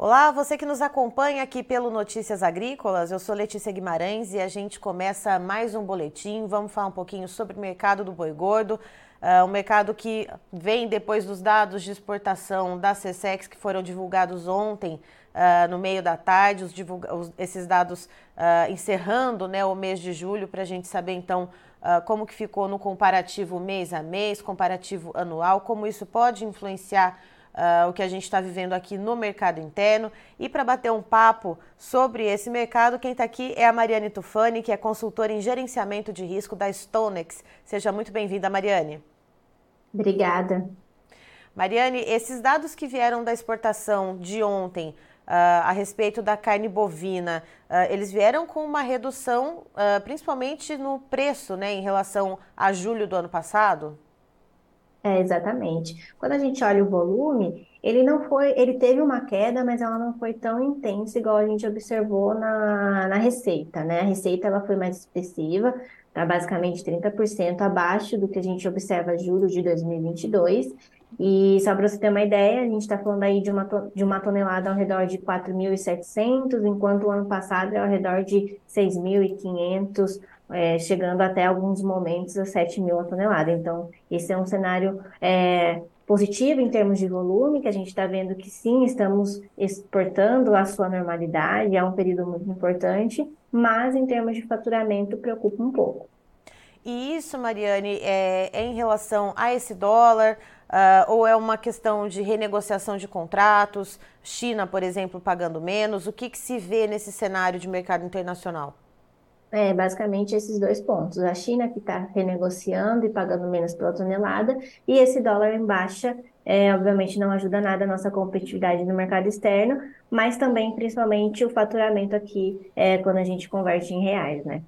Olá, você que nos acompanha aqui pelo Notícias Agrícolas, eu sou Letícia Guimarães e a gente começa mais um boletim. Vamos falar um pouquinho sobre o mercado do boi gordo, uh, um mercado que vem depois dos dados de exportação da CSEX que foram divulgados ontem, uh, no meio da tarde, os os, esses dados uh, encerrando né, o mês de julho, para a gente saber então como que ficou no comparativo mês a mês, comparativo anual, como isso pode influenciar uh, o que a gente está vivendo aqui no mercado interno. E para bater um papo sobre esse mercado, quem está aqui é a Mariane Tufani, que é consultora em gerenciamento de risco da Stonex. Seja muito bem-vinda, Mariane. Obrigada. Mariane, esses dados que vieram da exportação de ontem Uh, a respeito da carne bovina, uh, eles vieram com uma redução, uh, principalmente no preço, né, em relação a julho do ano passado? É, exatamente. Quando a gente olha o volume, ele não foi, ele teve uma queda, mas ela não foi tão intensa igual a gente observou na, na receita, né? A receita ela foi mais expressiva, tá basicamente 30% abaixo do que a gente observa julho de 2022. E só para você ter uma ideia, a gente está falando aí de uma, de uma tonelada ao redor de 4.700, enquanto o ano passado é ao redor de 6.500 é, chegando até alguns momentos a 7 mil a tonelada. Então, esse é um cenário é, positivo em termos de volume, que a gente está vendo que sim, estamos exportando a sua normalidade, é um período muito importante, mas em termos de faturamento preocupa um pouco. E isso, Mariane, é, é em relação a esse dólar, uh, ou é uma questão de renegociação de contratos, China, por exemplo, pagando menos? O que, que se vê nesse cenário de mercado internacional? É, basicamente esses dois pontos. A China que está renegociando e pagando menos pela tonelada, e esse dólar em baixa, é, obviamente não ajuda nada a nossa competitividade no mercado externo, mas também, principalmente, o faturamento aqui, é, quando a gente converte em reais, né?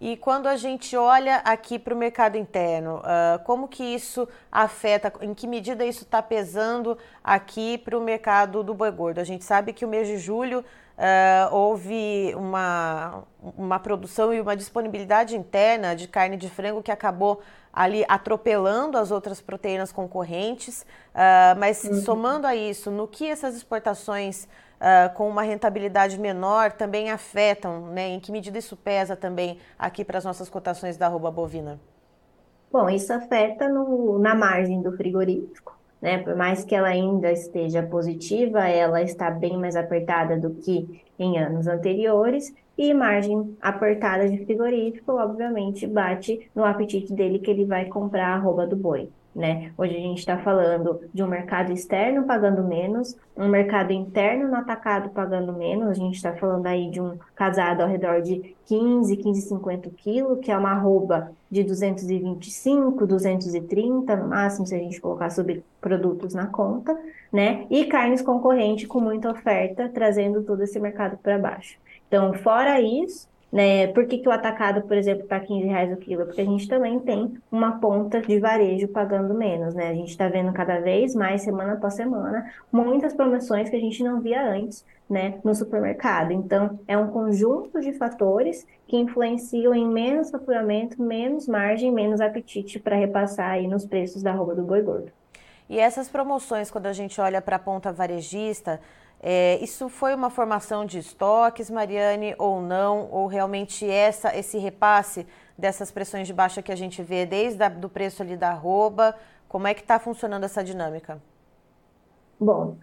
E quando a gente olha aqui para o mercado interno, uh, como que isso afeta, em que medida isso está pesando aqui para o mercado do boi gordo? A gente sabe que o mês de julho Uh, houve uma, uma produção e uma disponibilidade interna de carne de frango que acabou ali atropelando as outras proteínas concorrentes. Uh, mas uhum. somando a isso, no que essas exportações uh, com uma rentabilidade menor também afetam, né? Em que medida isso pesa também aqui para as nossas cotações da arroba bovina? Bom, isso afeta no, na margem do frigorífico né? Por mais que ela ainda esteja positiva, ela está bem mais apertada do que em anos anteriores, e margem apertada de frigorífico, obviamente, bate no apetite dele que ele vai comprar a arroba do boi né? Hoje a gente está falando de um mercado externo pagando menos, um mercado interno no atacado pagando menos. A gente está falando aí de um casado ao redor de 15, 15,50 quilos, que é uma arroba de 225, 230 no máximo, se a gente colocar sobre produtos na conta, né? E carnes concorrentes com muita oferta, trazendo todo esse mercado para baixo. Então, fora isso, né? Por que, que o atacado, por exemplo, está 15 reais o quilo? Porque a gente também tem uma ponta de varejo pagando menos, né? A gente está vendo cada vez mais, semana após semana, muitas promoções que a gente não via antes, né, no supermercado. Então, é um conjunto de fatores que influenciam em menos faturamento, menos margem, menos apetite para repassar aí nos preços da roupa do boi gordo. E essas promoções, quando a gente olha para a ponta varejista, é, isso foi uma formação de estoques, Mariane, ou não? Ou realmente essa, esse repasse dessas pressões de baixa que a gente vê desde o do preço ali da arroba? Como é que está funcionando essa dinâmica? Bom,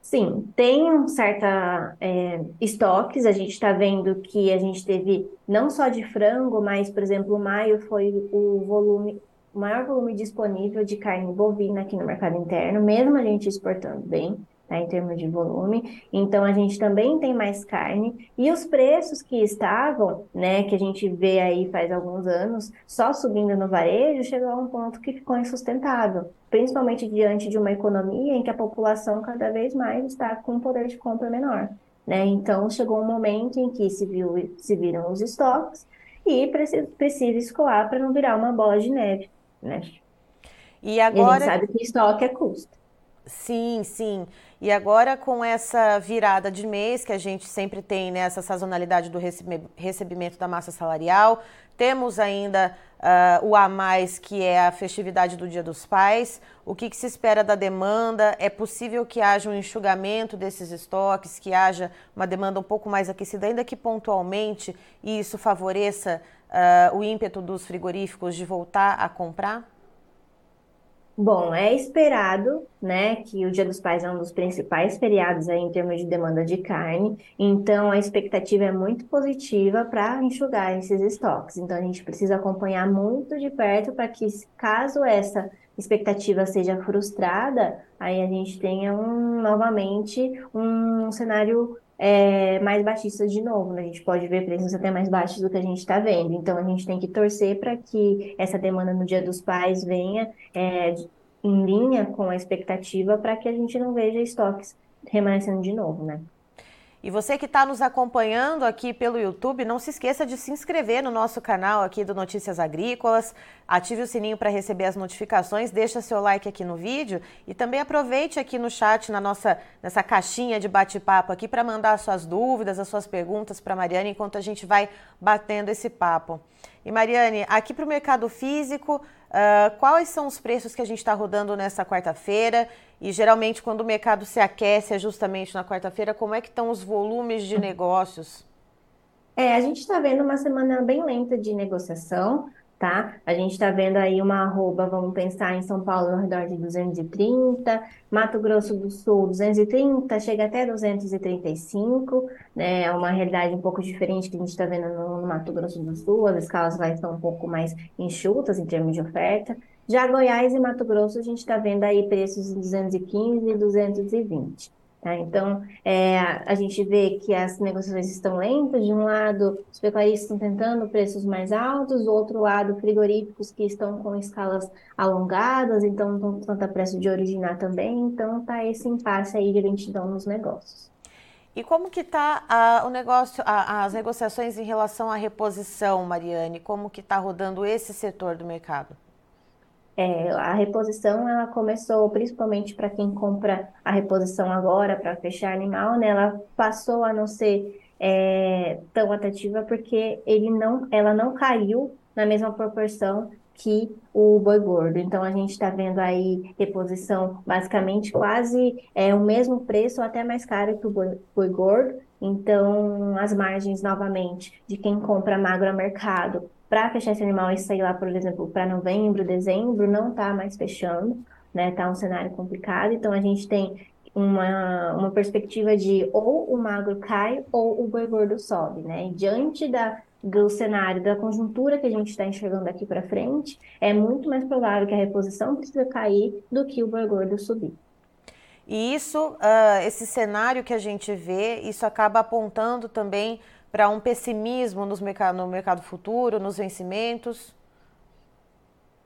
sim, tem um certa é, estoques. A gente está vendo que a gente teve não só de frango, mas, por exemplo, maio foi o volume, o maior volume disponível de carne bovina aqui no mercado interno, mesmo a gente exportando bem tá, em termos de volume. Então, a gente também tem mais carne. E os preços que estavam, né, que a gente vê aí faz alguns anos, só subindo no varejo, chegou a um ponto que ficou insustentável. Principalmente diante de uma economia em que a população cada vez mais está com um poder de compra menor. Né? Então, chegou um momento em que se, viu, se viram os estoques e precisa, precisa escoar para não virar uma bola de neve. Né? E agora. E a gente sabe que estoque é custo. Sim, sim. E agora com essa virada de mês que a gente sempre tem né, sazonalidade do recebimento da massa salarial, temos ainda uh, o a mais que é a festividade do Dia dos Pais. O que, que, se espera da demanda? É possível que haja um enxugamento desses estoques, que haja uma demanda um pouco mais aquecida, ainda que pontualmente, e isso favoreça uh, o ímpeto dos frigoríficos de voltar a comprar? Bom, é esperado, né, que o Dia dos Pais é um dos principais feriados aí em termos de demanda de carne, então a expectativa é muito positiva para enxugar esses estoques. Então a gente precisa acompanhar muito de perto para que, caso essa expectativa seja frustrada, aí a gente tenha um, novamente um cenário é, mais baixista de novo. Né? A gente pode ver preços até mais baixos do que a gente está vendo. Então, a gente tem que torcer para que essa demanda no Dia dos Pais venha é, em linha com a expectativa para que a gente não veja estoques remanescendo de novo, né? E você que está nos acompanhando aqui pelo YouTube, não se esqueça de se inscrever no nosso canal aqui do Notícias Agrícolas, ative o sininho para receber as notificações, deixa seu like aqui no vídeo e também aproveite aqui no chat, na nossa, nessa caixinha de bate-papo aqui para mandar as suas dúvidas, as suas perguntas para Mariane enquanto a gente vai batendo esse papo. E Mariane, aqui para o mercado físico, uh, quais são os preços que a gente está rodando nessa quarta-feira? E geralmente quando o mercado se aquece é justamente na quarta-feira, como é que estão os volumes de negócios? É, a gente está vendo uma semana bem lenta de negociação tá? A gente está vendo aí uma arroba, vamos pensar em São Paulo no redor de 230, Mato Grosso do Sul 230, chega até 235, né? É uma realidade um pouco diferente que a gente está vendo no, no, Mato Grosso do Sul, as escalas vai estar um pouco mais enxutas em termos de oferta. Já Goiás e Mato Grosso a gente está vendo aí preços em 215 e 220. Tá? Então, é, a gente vê que as negociações estão lentas. De um lado, os pecuaristas estão tentando preços mais altos, do outro lado, frigoríficos que estão com escalas alongadas, então não tanta pressa de originar também. Então, está esse impasse aí de lentidão nos negócios. E como que está o negócio, a, as negociações em relação à reposição, Mariane? Como que está rodando esse setor do mercado? É, a reposição ela começou principalmente para quem compra a reposição agora para fechar animal, né? Ela passou a não ser é, tão atrativa porque ele não, ela não caiu na mesma proporção que o boi gordo. Então a gente está vendo aí reposição basicamente quase é o mesmo preço, ou até mais caro que o boi, boi gordo. Então as margens novamente de quem compra magro a mercado para fechar esse animal e sair lá, por exemplo, para novembro, dezembro, não está mais fechando, né? Está um cenário complicado. Então a gente tem uma, uma perspectiva de ou o magro cai ou o boi gordo sobe, né? E diante da, do cenário, da conjuntura que a gente está enxergando daqui para frente, é muito mais provável que a reposição precisa cair do que o boi gordo subir. E isso, uh, esse cenário que a gente vê, isso acaba apontando também para um pessimismo nos mercado, no mercado futuro, nos vencimentos?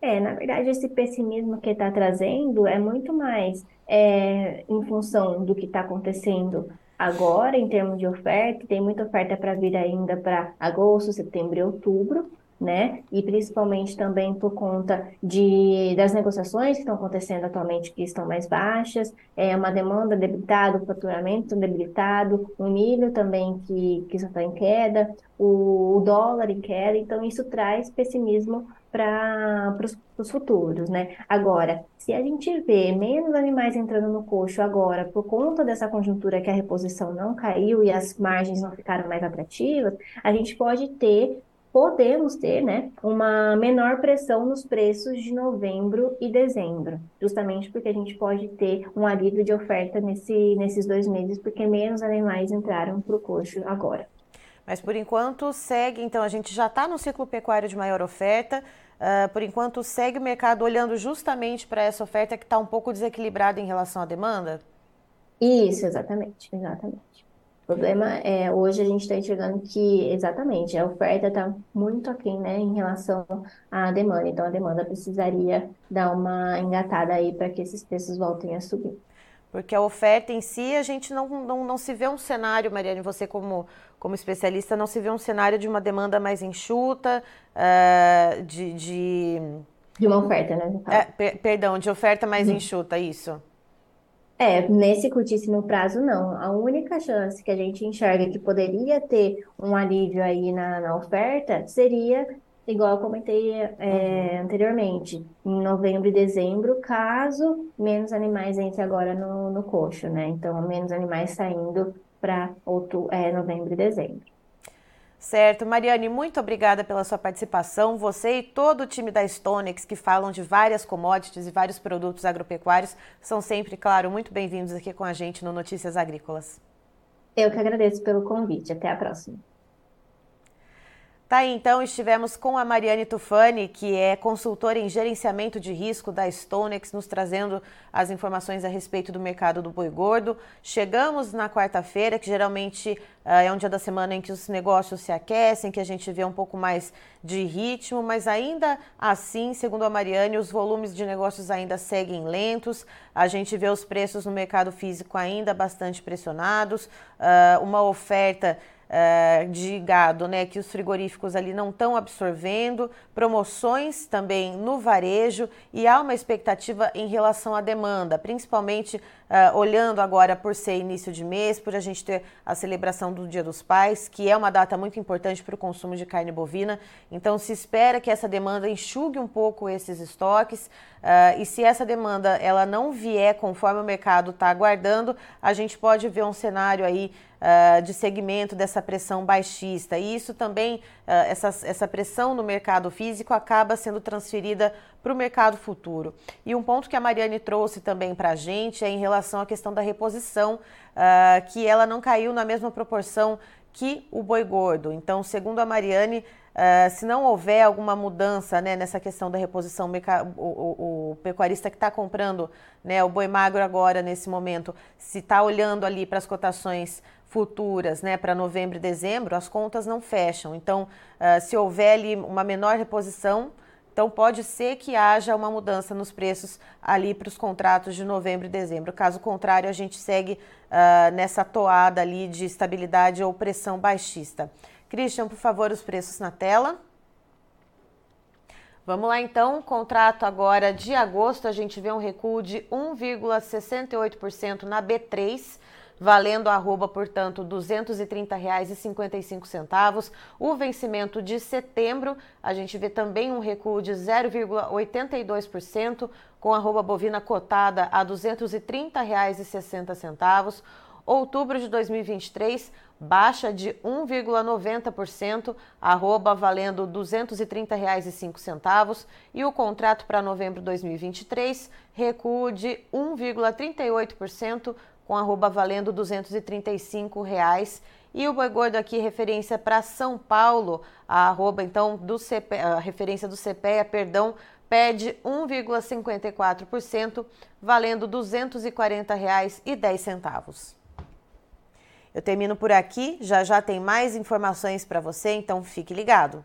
É, na verdade, esse pessimismo que está trazendo é muito mais é, em função do que está acontecendo agora, em termos de oferta. Tem muita oferta para vir ainda para agosto, setembro e outubro né? E principalmente também por conta de, das negociações que estão acontecendo atualmente, que estão mais baixas, é uma demanda debilitada, o faturamento debilitado, o milho também que, que está em queda, o, o dólar em queda, então isso traz pessimismo para os futuros, né? Agora, se a gente vê menos animais entrando no coxo agora, por conta dessa conjuntura que a reposição não caiu e as margens não ficaram mais atrativas, a gente pode ter podemos ter né, uma menor pressão nos preços de novembro e dezembro, justamente porque a gente pode ter um alívio de oferta nesse, nesses dois meses, porque menos animais entraram para o coxo agora. Mas por enquanto segue, então a gente já está no ciclo pecuário de maior oferta, uh, por enquanto segue o mercado olhando justamente para essa oferta que está um pouco desequilibrada em relação à demanda? Isso, exatamente, exatamente. O problema é, hoje a gente está enxergando que, exatamente, a oferta está muito aquém, né, em relação à demanda. Então, a demanda precisaria dar uma engatada aí para que esses preços voltem a subir. Porque a oferta em si, a gente não, não, não se vê um cenário, Mariane, você como, como especialista, não se vê um cenário de uma demanda mais enxuta, uh, de, de... De uma oferta, né? É, per, perdão, de oferta mais hum. enxuta, isso. É, nesse curtíssimo prazo, não. A única chance que a gente enxerga que poderia ter um alívio aí na, na oferta seria, igual eu comentei é, anteriormente, em novembro e dezembro, caso menos animais entrem agora no, no coxo, né? Então, menos animais saindo para é, novembro e dezembro. Certo. Mariane, muito obrigada pela sua participação. Você e todo o time da Stonex, que falam de várias commodities e vários produtos agropecuários, são sempre, claro, muito bem-vindos aqui com a gente no Notícias Agrícolas. Eu que agradeço pelo convite. Até a próxima. Tá aí, então, estivemos com a Mariane Tufani, que é consultora em gerenciamento de risco da Stonex, nos trazendo as informações a respeito do mercado do boi gordo. Chegamos na quarta-feira, que geralmente uh, é um dia da semana em que os negócios se aquecem, que a gente vê um pouco mais de ritmo, mas ainda assim, segundo a Mariane, os volumes de negócios ainda seguem lentos. A gente vê os preços no mercado físico ainda bastante pressionados, uh, uma oferta uh, de gado, né, que os frigoríficos ali não estão absorvendo, promoções também no varejo e há uma expectativa em relação à demanda, principalmente uh, olhando agora por ser início de mês, por a gente ter a celebração do Dia dos Pais, que é uma data muito importante para o consumo de carne bovina. Então se espera que essa demanda enxugue um pouco esses estoques uh, e se essa demanda ela não vier conforme o mercado está aguardando, a gente pode ver um cenário aí uh, de segmento dessa pressão baixista. E isso também, uh, essa, essa pressão no mercado físico acaba sendo transferida para o mercado futuro. E um ponto que a Mariane trouxe também para a gente é em relação à questão da reposição, uh, que ela não caiu na mesma proporção que o boi gordo. Então, segundo a Mariane, Uh, se não houver alguma mudança né, nessa questão da reposição, o, o, o pecuarista que está comprando né, o boi magro agora, nesse momento, se está olhando ali para as cotações futuras né, para novembro e dezembro, as contas não fecham. Então, uh, se houver ali uma menor reposição, então pode ser que haja uma mudança nos preços ali para os contratos de novembro e dezembro. Caso contrário, a gente segue uh, nessa toada ali de estabilidade ou pressão baixista. Christian, por favor, os preços na tela. Vamos lá então, contrato agora de agosto, a gente vê um recuo de 1,68% na B3, valendo arroba, portanto, R$ 230,55. O vencimento de setembro, a gente vê também um recuo de 0,82%, com arroba bovina cotada a R$ 230,60. Outubro de 2023, baixa de 1,90%, arroba valendo R$ 230,05. E o contrato para novembro de 2023, recuo de 1,38%, com arroba valendo 235 reais. E o boi gordo aqui, referência para São Paulo, a arroba então do CP, a referência do CPEA, perdão, pede 1,54%, valendo R$ 240,10. Eu termino por aqui, já já tem mais informações para você, então fique ligado.